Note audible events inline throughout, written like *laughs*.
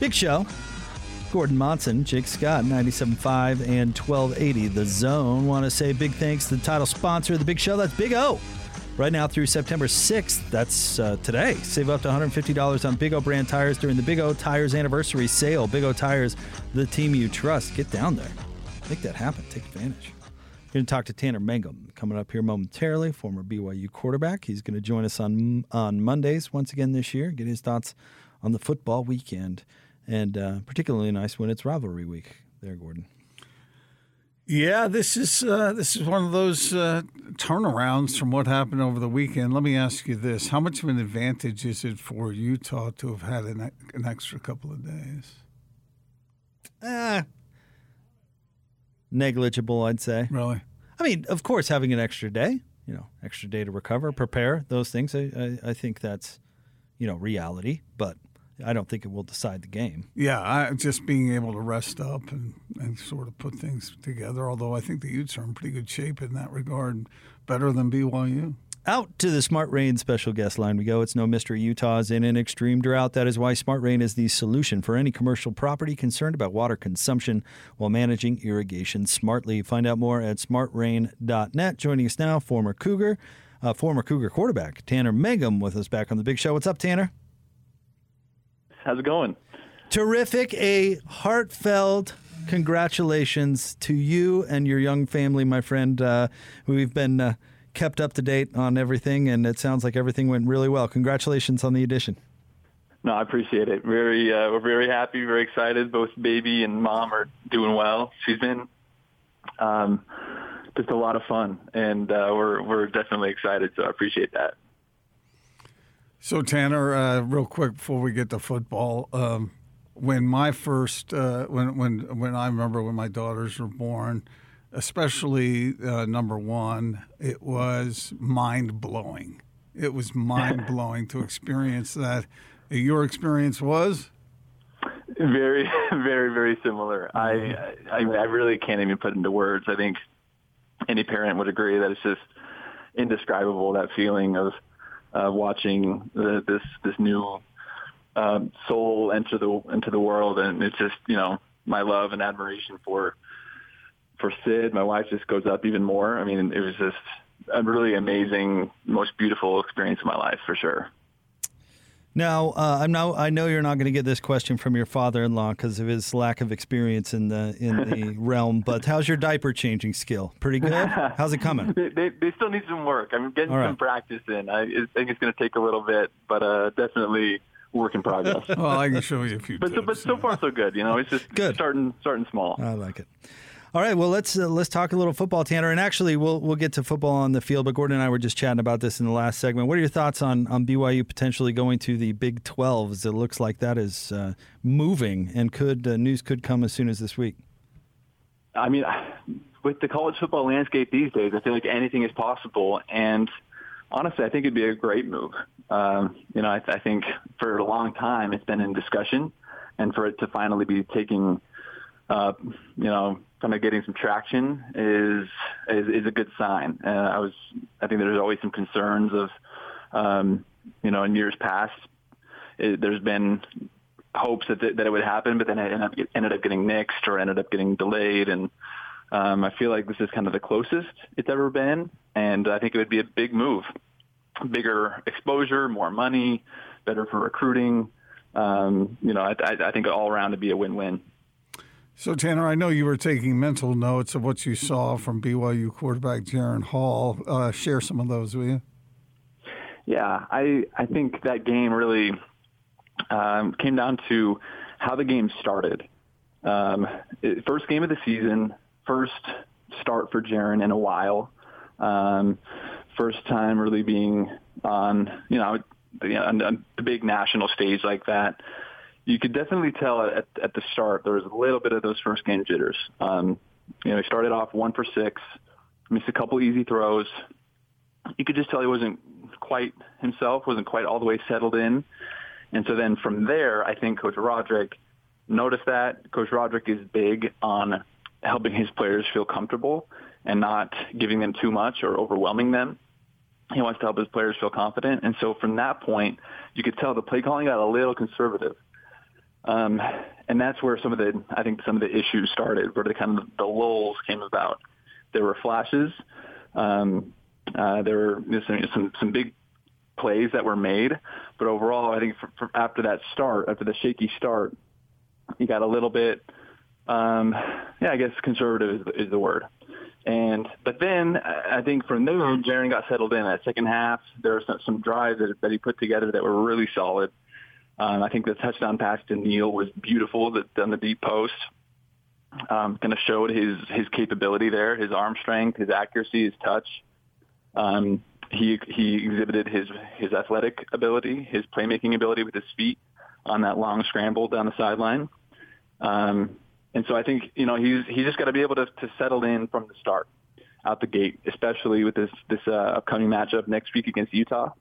Big Show. Gordon Monson, Jake Scott, 97.5 and 1280 The Zone. Want to say big thanks to the title sponsor of the Big Show. That's Big O. Right now through September 6th, that's uh, today. Save up to $150 on Big O brand tires during the Big O Tires anniversary sale. Big O Tires, the team you trust. Get down there. Make that happen. Take advantage. We're going to talk to Tanner Mangum coming up here momentarily, former BYU quarterback. He's going to join us on on Mondays once again this year, get his thoughts on the football weekend, and uh, particularly nice when it's rivalry week. There, Gordon. Yeah, this is uh, this is one of those uh, turnarounds from what happened over the weekend. Let me ask you this: How much of an advantage is it for Utah to have had an, an extra couple of days? Uh, negligible, I'd say. Really? I mean, of course, having an extra day, you know, extra day to recover, prepare, those things. I, I, I think that's, you know, reality. But I don't think it will decide the game. Yeah, I, just being able to rest up and, and sort of put things together. Although I think the Utes are in pretty good shape in that regard, better than BYU. Out to the Smart Rain special guest line we go. It's no mystery Utah is in an extreme drought. That is why Smart Rain is the solution for any commercial property concerned about water consumption while managing irrigation smartly. Find out more at smartrain.net. Joining us now, former Cougar, uh, former Cougar quarterback Tanner Mangum with us back on the Big Show. What's up, Tanner? How's it going? Terrific. A heartfelt congratulations to you and your young family, my friend. Uh, we've been uh, kept up to date on everything, and it sounds like everything went really well. Congratulations on the addition. No, I appreciate it. Very, uh, we're very happy, very excited. Both baby and mom are doing well. She's been um, just a lot of fun, and uh, we're we're definitely excited. So I appreciate that. So Tanner, uh, real quick before we get to football, um, when my first uh, when when when I remember when my daughters were born, especially uh, number one, it was mind blowing. It was mind blowing to experience that. Your experience was very, *laughs* very, very similar. I, I, I really can't even put into words. I think any parent would agree that it's just indescribable that feeling of uh, watching the, this this new um, soul enter the into the world, and it's just you know my love and admiration for for Sid. My wife just goes up even more. I mean, it was just a really amazing, most beautiful experience of my life for sure. Now, uh, I'm now. I know you're not going to get this question from your father-in-law because of his lack of experience in the in the *laughs* realm. But how's your diaper changing skill? Pretty good. How's it coming? *laughs* they, they, they still need some work. I'm getting right. some practice in. I, I think it's going to take a little bit, but uh, definitely work in progress. *laughs* well, I can show you a few. But tips, so, but so far so good. You know, it's just good. starting starting small. I like it. All right, well let's uh, let's talk a little football, Tanner. And actually, we'll we'll get to football on the field. But Gordon and I were just chatting about this in the last segment. What are your thoughts on on BYU potentially going to the Big Twelve? It looks like that is uh, moving, and could uh, news could come as soon as this week. I mean, with the college football landscape these days, I feel like anything is possible. And honestly, I think it'd be a great move. Um, you know, I, I think for a long time it's been in discussion, and for it to finally be taking, uh, you know kind of getting some traction is is, is a good sign. Uh, I was I think there's always some concerns of um, you know in years past it, there's been hopes that th- that it would happen, but then it ended up, get, ended up getting nixed or ended up getting delayed and. Um, I feel like this is kind of the closest it's ever been, and I think it would be a big move, bigger exposure, more money, better for recruiting. Um, you know, I, I, I think all around it'd be a win-win. So, Tanner, I know you were taking mental notes of what you saw from BYU quarterback Jaren Hall. Uh, share some of those, will you? Yeah, I I think that game really um, came down to how the game started. Um, it, first game of the season, first start for Jaren in a while. Um, first time really being on, you know, on, on the big national stage like that you could definitely tell at, at the start there was a little bit of those first game jitters. Um, you know, he started off one for six, missed a couple easy throws. You could just tell he wasn't quite himself, wasn't quite all the way settled in. And so then from there, I think Coach Roderick noticed that. Coach Roderick is big on helping his players feel comfortable and not giving them too much or overwhelming them. He wants to help his players feel confident. And so from that point, you could tell the play calling got a little conservative. Um, and that's where some of the, I think some of the issues started, where the kind of the lulls came about. There were flashes. Um, uh, there were some, some, some big plays that were made, but overall, I think for, for after that start, after the shaky start, he got a little bit, um, yeah, I guess conservative is, is the word. And but then I think from there, Jaren got settled in. That second half, there were some, some drives that, that he put together that were really solid. Um, I think the touchdown pass to Neal was beautiful that on the deep post. Um, kind of showed his his capability there, his arm strength, his accuracy, his touch. Um, he he exhibited his his athletic ability, his playmaking ability with his feet on that long scramble down the sideline. Um, and so I think, you know, he's, he's just got to be able to, to settle in from the start out the gate, especially with this, this uh, upcoming matchup next week against Utah.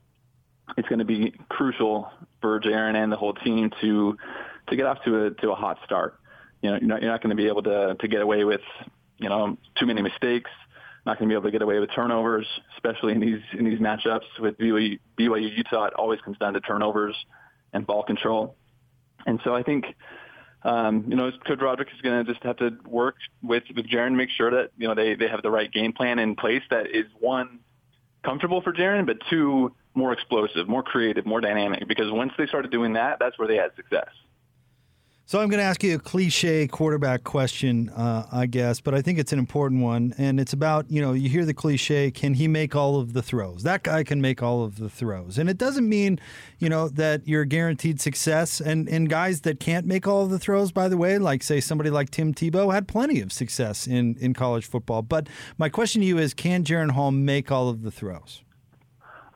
It's going to be crucial for Jaren and the whole team to, to get off to a, to a hot start. You know, you're not, you're not going to be able to, to get away with, you know, too many mistakes, not going to be able to get away with turnovers, especially in these, in these matchups with BYU, BYU Utah. It always comes down to turnovers and ball control. And so I think, um, you know, Coach Roderick is going to just have to work with with Jaren to make sure that you know they they have the right game plan in place that is one comfortable for Jaren, but two more explosive, more creative, more dynamic. Because once they started doing that, that's where they had success. So I'm going to ask you a cliche quarterback question, uh, I guess, but I think it's an important one, and it's about you know you hear the cliche, can he make all of the throws? That guy can make all of the throws, and it doesn't mean you know that you're guaranteed success. And and guys that can't make all of the throws, by the way, like say somebody like Tim Tebow had plenty of success in in college football. But my question to you is, can Jaren Hall make all of the throws?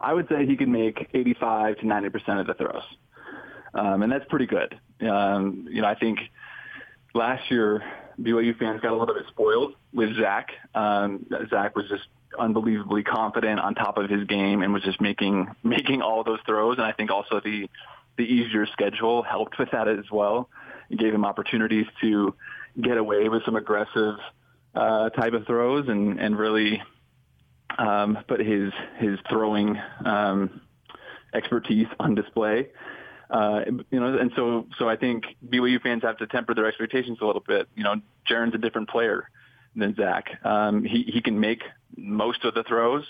I would say he can make 85 to 90 percent of the throws um, and that's pretty good. Um, you know, I think last year BYU fans got a little bit spoiled with Zach. Um, Zach was just unbelievably confident on top of his game and was just making *laughs* making all those throws. And I think also the the easier schedule helped with that as well. It gave him opportunities to get away with some aggressive uh, type of throws and and really um, put his his throwing um, expertise on display. Uh, you know, and so so I think BYU fans have to temper their expectations a little bit. You know, Jaren's a different player than Zach. Um, he he can make most of the throws.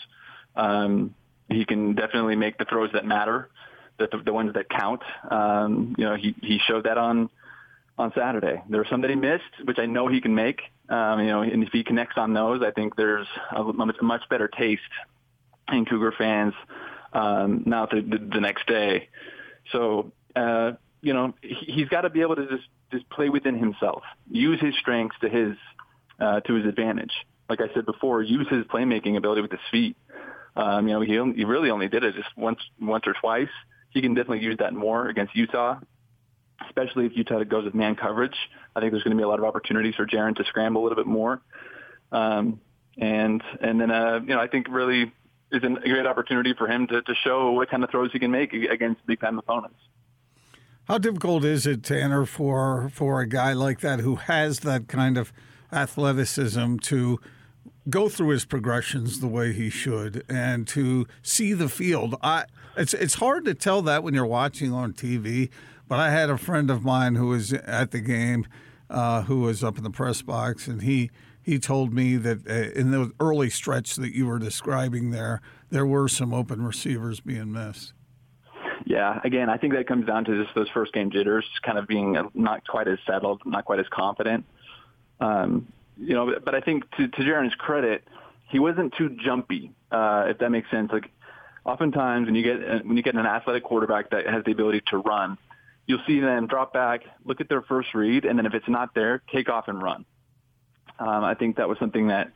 Um, he can definitely make the throws that matter, the the, the ones that count. Um, you know, he he showed that on on Saturday. There were some that he missed, which I know he can make. Um, you know, and if he connects on those, I think there's a, much better taste in Cougar fans um, now the, the, next day. So, uh, you know, he, has got to be able to just, just play within himself, use his strengths to his, uh, to his advantage. Like I said before, use his playmaking ability with his feet. Um, you know, he, he really only did it just once, once or twice. He can definitely use that more against Utah, especially if Utah goes with man coverage. I think there's going to be a lot of opportunities for Jaren to scramble a little bit more. Um, and and then uh, you know I think really is a great opportunity for him to, to show what kind of throws he can make against big time opponents. How difficult is it, Tanner, for for a guy like that who has that kind of athleticism to go through his progressions the way he should and to see the field? I it's it's hard to tell that when you're watching on TV. But I had a friend of mine who was at the game, uh, who was up in the press box, and he he told me that uh, in the early stretch that you were describing there, there were some open receivers being missed. Yeah, again, I think that comes down to just those first game jitters, kind of being not quite as settled, not quite as confident. Um, you know, but I think to, to Jaren's credit, he wasn't too jumpy, uh, if that makes sense. Like, oftentimes when you get when you get an athletic quarterback that has the ability to run, you'll see them drop back, look at their first read, and then if it's not there, take off and run. Um, I think that was something that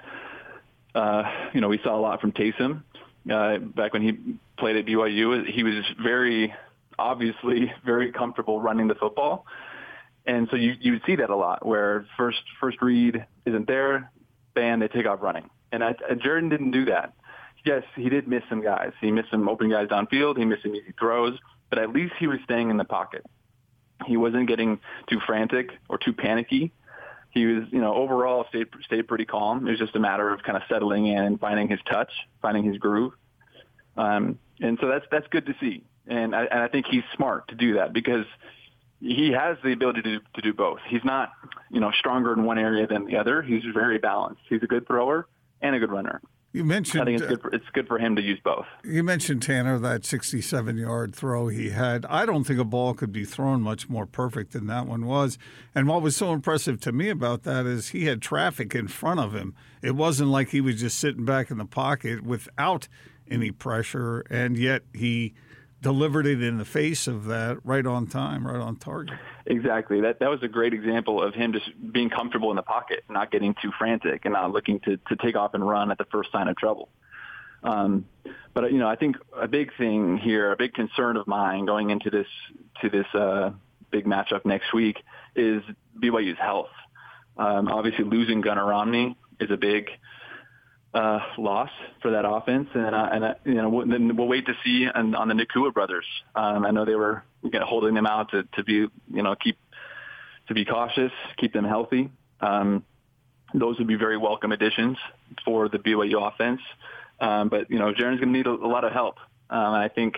uh, you know we saw a lot from Taysom uh, back when he played at BYU. He was very obviously very comfortable running the football, and so you you would see that a lot where first first read isn't there, bam they take off running, and I, Jaren didn't do that. Yes, he did miss some guys. He missed some open guys downfield. He missed some easy throws, but at least he was staying in the pocket. He wasn't getting too frantic or too panicky he was, you know, overall stayed stayed pretty calm. It was just a matter of kind of settling in and finding his touch, finding his groove. Um, and so that's that's good to see. And I, and I think he's smart to do that because he has the ability to, to do both. He's not, you know, stronger in one area than the other. He's very balanced. He's a good thrower and a good runner. You mentioned. I think it's uh, good. For, it's good for him to use both. You mentioned Tanner that 67-yard throw he had. I don't think a ball could be thrown much more perfect than that one was. And what was so impressive to me about that is he had traffic in front of him. It wasn't like he was just sitting back in the pocket without any pressure, and yet he delivered it in the face of that right on time, right on target. Exactly. That that was a great example of him just being comfortable in the pocket, not getting too frantic and not looking to, to take off and run at the first sign of trouble. Um, but you know, I think a big thing here, a big concern of mine going into this to this uh, big matchup next week is BYU's health. Um, obviously, losing Gunnar Romney is a big uh, loss for that offense, and uh, and uh, you know we'll, then we'll wait to see on, on the Nacua brothers. Um, I know they were you know, holding them out to, to be you know keep to be cautious, keep them healthy. Um, those would be very welcome additions for the BYU offense. Um, but you know Jaren's going to need a, a, lot of help. Um, I think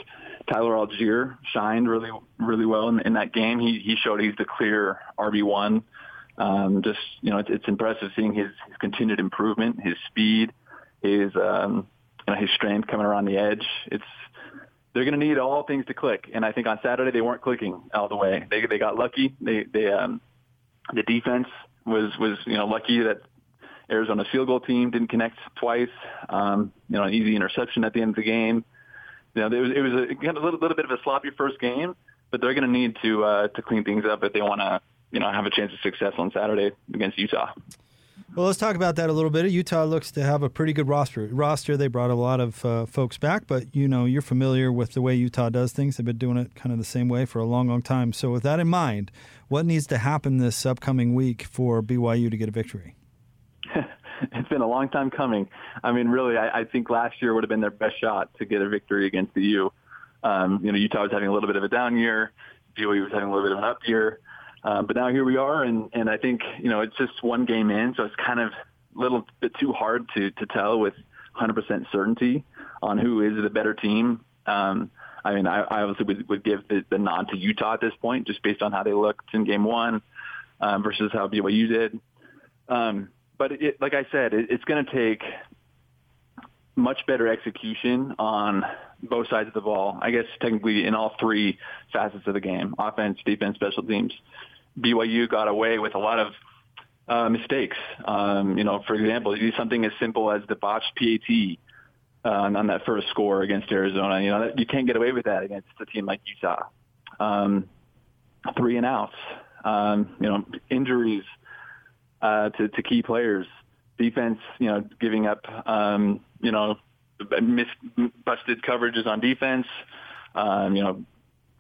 Tyler Allgeier shined really really well in, in that game. He he showed he's the clear RB one. Um, just you know, it's, it's impressive seeing his, his continued improvement, his speed, his um, you know, his strength coming around the edge. It's they're going to need all things to click, and I think on Saturday they weren't clicking all the way. They they got lucky. They they um, the defense was was you know lucky that Arizona's field goal team didn't connect twice. Um, you know, an easy interception at the end of the game. You know, it was it was a, a little, little bit of a sloppy first game, but they're going to need to uh, to clean things up if they want to you know have a chance of success on Saturday against Utah. Well, let's talk about that a little bit. Utah looks to have a pretty good roster. Roster. They brought a lot of uh, folks back, but you know you're familiar with the way Utah does things. They've been doing it kind of the same way for a long, long time. So, with that in mind, what needs to happen this upcoming week for BYU to get a victory? *laughs* it's been a long time coming. I mean, really, I, I, think last year would have been their best shot to get a victory against the U. Um, you know, Utah was having a little bit of a down year. BYU was having a little bit of an up year. Um, but now here we are, and, and I think, you know, it's just one game in, so it's kind of a little bit too hard to, to tell with 100% certainty on who is the better team. Um, I mean, I, I obviously would, would give the, the nod to Utah at this point, just based on how they looked in game one um, versus how BYU did. Um, but it, like I said, it, it's going to take much better execution on both sides of the ball. I guess technically in all three facets of the game: offense, defense, special teams. BYU got away with a lot of uh, mistakes. Um, you know, for example, you do something as simple as the botched PAT uh, on that first score against Arizona. You know, you can't get away with that against a team like Utah. Um, three and outs. Um, you know, injuries uh, to, to key players. Defense, you know, giving up, um, you know, missed, busted coverages on defense. Um, you know,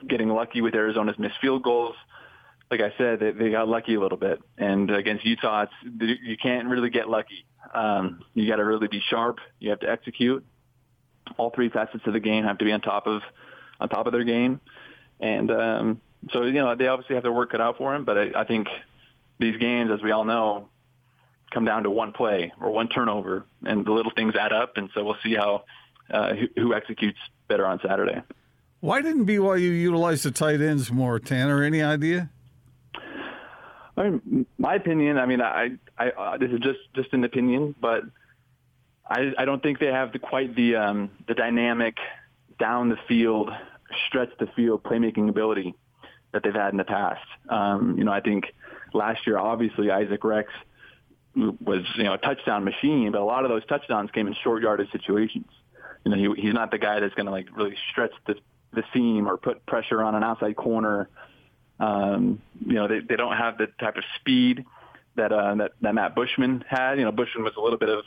getting lucky with Arizona's missed field goals like I said, they, they got lucky a little bit. And against Utah, it's, you can't really get lucky. Um, you got to really be sharp. You have to execute. All three facets of the game have to be on top of on top of their game. And um, so, you know, they obviously have to work it out for him. But I, I think these games, as we all know, come down to one play or one turnover, and the little things add up. And so we'll see how uh, who, who executes better on Saturday. Why didn't BYU utilize the tight ends more, Tanner? Any idea? I mean, my opinion. I mean, I, I uh, this is just just an opinion, but I, I don't think they have the, quite the um, the dynamic down the field, stretch the field playmaking ability that they've had in the past. Um, you know, I think last year, obviously, Isaac Rex was you know a touchdown machine, but a lot of those touchdowns came in short yardage situations. You know, he, he's not the guy that's going to like really stretch the the seam or put pressure on an outside corner um, you know, they, they don't have the type of speed that, uh, that, that Matt Bushman had. You know, Bushman was a little bit of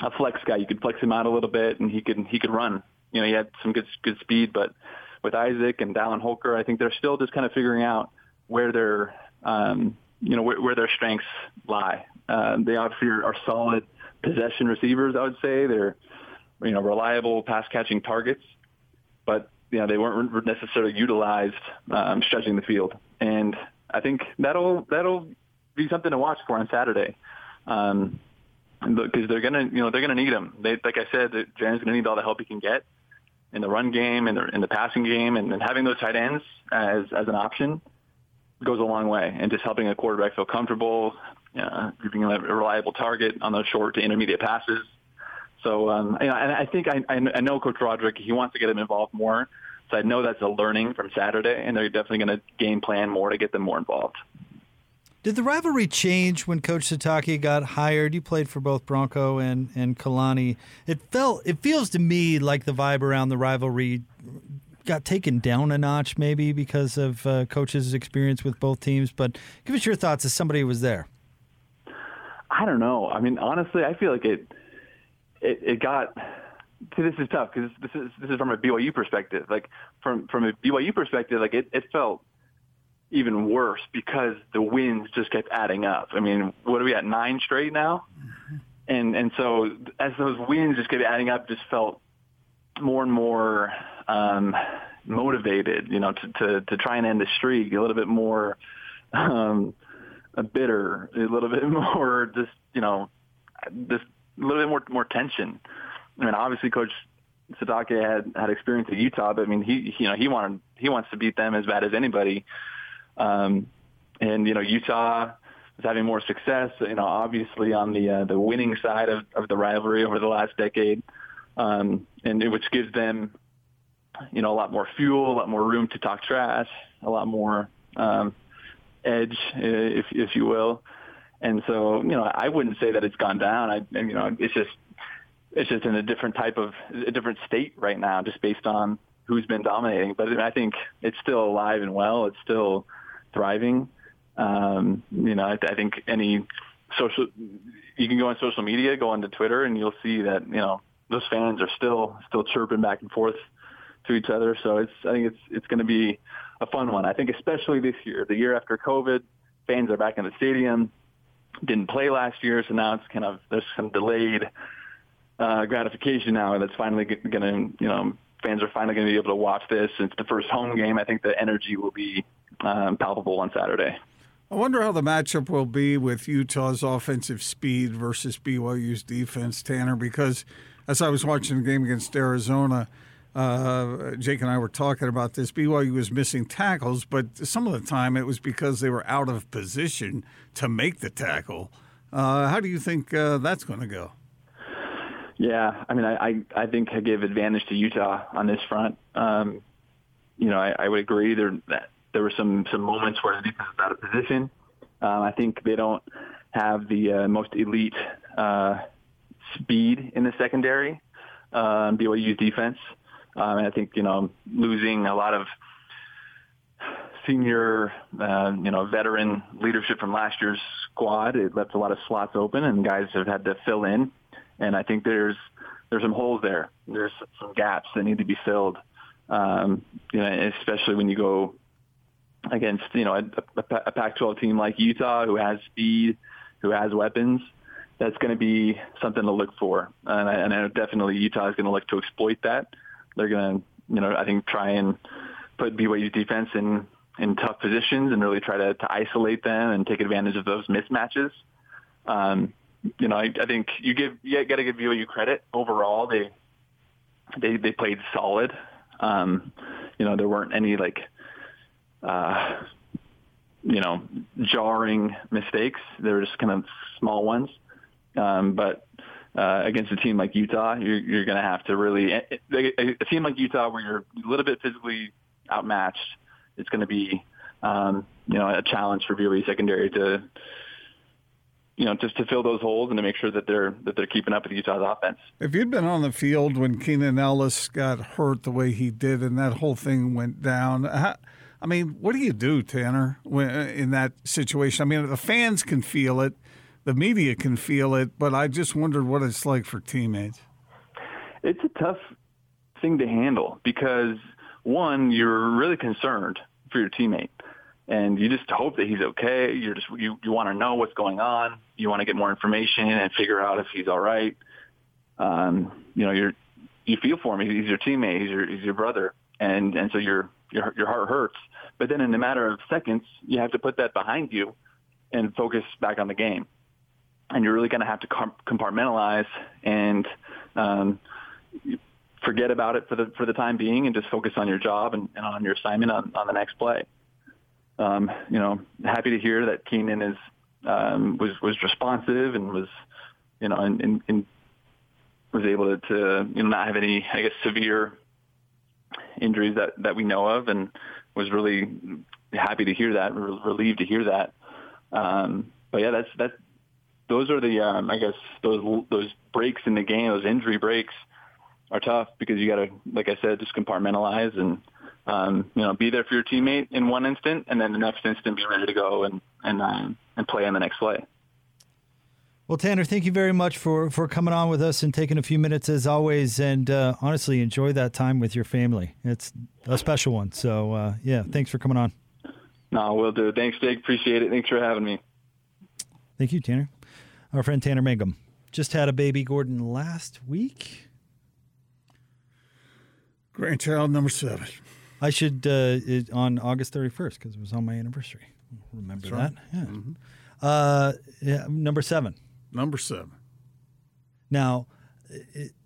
a flex guy. You could flex him out a little bit and he could, he could run. You know, he had some good, good speed, but with Isaac and Dallin Holker, I think they're still just kind of figuring out where their, um, you know, where, where their strengths lie. Uh, they obviously are, solid possession receivers, I would say. They're, you know, reliable pass catching targets, but you know, they weren't necessarily utilized um, stretching the field. And I think that'll that'll be something to watch for on Saturday. Um, because they're gonna, you know, they're gonna need him. They, like I said, Jaren's gonna need all the help he can get in the run game and the, in the passing game, and, and having those tight ends as as an option goes a long way, and just helping a quarterback feel comfortable, uh, giving him a reliable target on those short to intermediate passes. So, um, you know, and I think I, I know Coach Roderick. He wants to get him involved more. So I know that's a learning from Saturday, and they're definitely going to game plan more to get them more involved. Did the rivalry change when Coach Sitake got hired? You played for both Bronco and and Kalani. It felt it feels to me like the vibe around the rivalry got taken down a notch, maybe because of uh, Coach's experience with both teams. But give us your thoughts as somebody who was there. I don't know. I mean, honestly, I feel like it it, it got. See, this is tough because this is this is from a BYU perspective. Like from from a BYU perspective, like it, it felt even worse because the wins just kept adding up. I mean, what are we at nine straight now? And and so as those wins just kept adding up, just felt more and more um, motivated, you know, to, to to try and end the streak. A little bit more um, bitter, a little bit *laughs* more just you know, just a little bit more more tension. I mean, obviously, Coach Sitake had had experience at Utah, but I mean, he you know he wanted he wants to beat them as bad as anybody. Um, and you know, Utah was having more success. You know, obviously on the uh, the winning side of, of the rivalry over the last decade, um, and it, which gives them you know a lot more fuel, a lot more room to talk trash, a lot more um, edge, if if you will. And so, you know, I wouldn't say that it's gone down. I, you know, it's just it's just in a different type of a different state right now, just based on who's been dominating. But I think it's still alive and well. It's still thriving. Um, you know, I, I think any social, you can go on social media, go onto Twitter, and you'll see that you know those fans are still still chirping back and forth to each other. So it's I think it's it's going to be a fun one. I think especially this year, the year after COVID, fans are back in the stadium didn't play last year, so now it's kind of there's some delayed uh, gratification now that's finally going to you know fans are finally going to be able to watch this. It's the first home game. I think the energy will be um, palpable on Saturday. I wonder how the matchup will be with Utah's offensive speed versus BYU's defense, Tanner, because as I was watching the game against Arizona, uh, Jake and I were talking about this. BYU was missing tackles, but some of the time it was because they were out of position to make the tackle. Uh, how do you think uh, that's going to go? Yeah, I mean, I, I, I think I give advantage to Utah on this front. Um, you know, I, I would agree there that there were some some moments where the defense was out of position. Um, I think they don't have the uh, most elite uh, speed in the secondary. Um, BYU's defense. Um, and I think you know losing a lot of senior, uh, you know, veteran leadership from last year's squad, it left a lot of slots open, and guys have had to fill in. And I think there's there's some holes there. There's some gaps that need to be filled. Um, you know, especially when you go against you know a, a, a Pac-12 team like Utah, who has speed, who has weapons. That's going to be something to look for, and I, and I know definitely Utah is going to look to exploit that they're going to, you know, I think try and put BYU's defense in in tough positions and really try to, to isolate them and take advantage of those mismatches. Um, you know, I, I think you give you got to give BYU credit overall. They they they played solid. Um, you know, there weren't any like uh, you know jarring mistakes. They were just kind of small ones. Um, but uh, against a team like Utah, you're, you're going to have to really a, team like Utah where you're a little bit physically outmatched. It's going to be um, you know a challenge for BYU secondary to you know just to fill those holes and to make sure that they're that they're keeping up with Utah's offense. If you'd been on the field when Keenan Ellis got hurt the way he did and that whole thing went down. How, I mean, what do you do, Tanner, when, in that situation? I mean, the fans can feel it the media can feel it, but I just wondered what it's like for teammates. It's a tough thing to handle because one, you're really concerned for your teammate and you just hope that he's okay. You're just you, you want to know what's going on. You want to get more information and figure out if he's all right. Um, you know, you're you feel for him. He's your teammate. He's your he's your brother, and and so your your your heart hurts. But then in a matter of seconds, you have to put that behind you and focus back on the game and you're really going to have to compartmentalize and um, forget about it for the for the time being and just focus on your job and, and on your assignment on, on the next play. um, you know, happy to hear that Keenan is um, was was responsive and was, you know, and, and, and was able to, to you know not have any I guess severe injuries that that we know of, and was really happy to hear that, relieved to hear that. Um, but yeah, that's that. Those are the um, I guess those those breaks in the game, those injury breaks, are tough because you got to, like I said, just compartmentalize and um, you know be there for your teammate in one instant, and then the next instant be ready to go and and um, and play on the next play. Well, Tanner, thank you very much for, for coming on with us and taking a few minutes as always. And uh, honestly, enjoy that time with your family. It's a special one. So, uh, yeah, thanks for coming on. No, we'll do. Thanks, Jake. Appreciate it. Thanks for having me. Thank you, Tanner. Our friend Tanner Mangum just had a baby, Gordon, last week. Grandchild number seven. I should, uh, it, on August 31st, because it was on my anniversary. Remember that? Yeah. Mm-hmm. Uh, yeah. Number seven. Number seven. Now,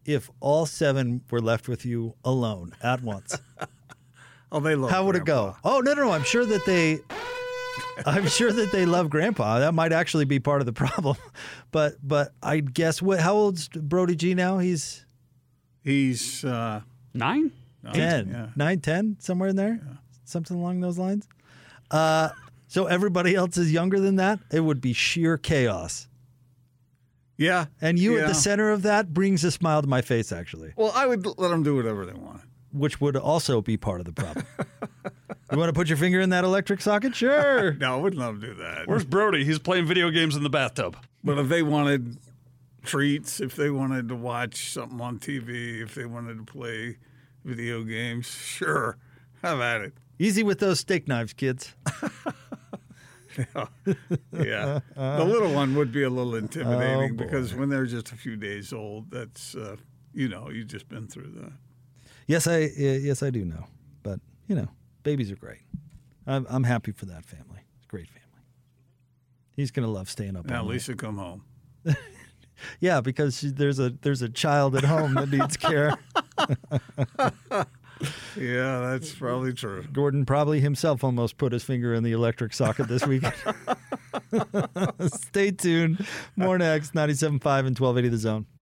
if all seven were left with you alone at once, *laughs* Oh, they love. how would it go? Oh no, no, no! I'm sure that they, I'm sure that they love Grandpa. That might actually be part of the problem, *laughs* but but I guess what? How old's Brody G now? He's He's uh, Nine? nine, ten, Yeah. nine, ten, somewhere in there, something along those lines. Uh, so everybody else is younger than that. It would be sheer chaos. Yeah. And you at the center of that brings a smile to my face, actually, Well, I would let them do whatever they want. which would also be part of the problem. *laughs* you want to put your finger in that electric socket? Sure. *laughs* No, I wouldn't let them do that. Where's Brody? He's playing video games in the bathtub. But if they wanted treats, if they wanted to watch something on TV, if they wanted to play video games, sure, have at it. Easy with those steak knives, kids. *laughs* Yeah, the little one would be a little intimidating Oh, because when they're just a few days old, that's uh, you know you've just been through that. Yes, I yes I do know, but you know, babies are great. I'm I'm happy for that family. It's a great family. He's gonna love staying up. Now, all night. Lisa, come home. *laughs* Yeah, because she, there's a there's a child at home that needs care. *laughs* Yeah, that's probably true. Gordon probably himself almost put his finger in the electric socket this week. *laughs* Stay tuned. More next. 97.5 and 1280 The Zone.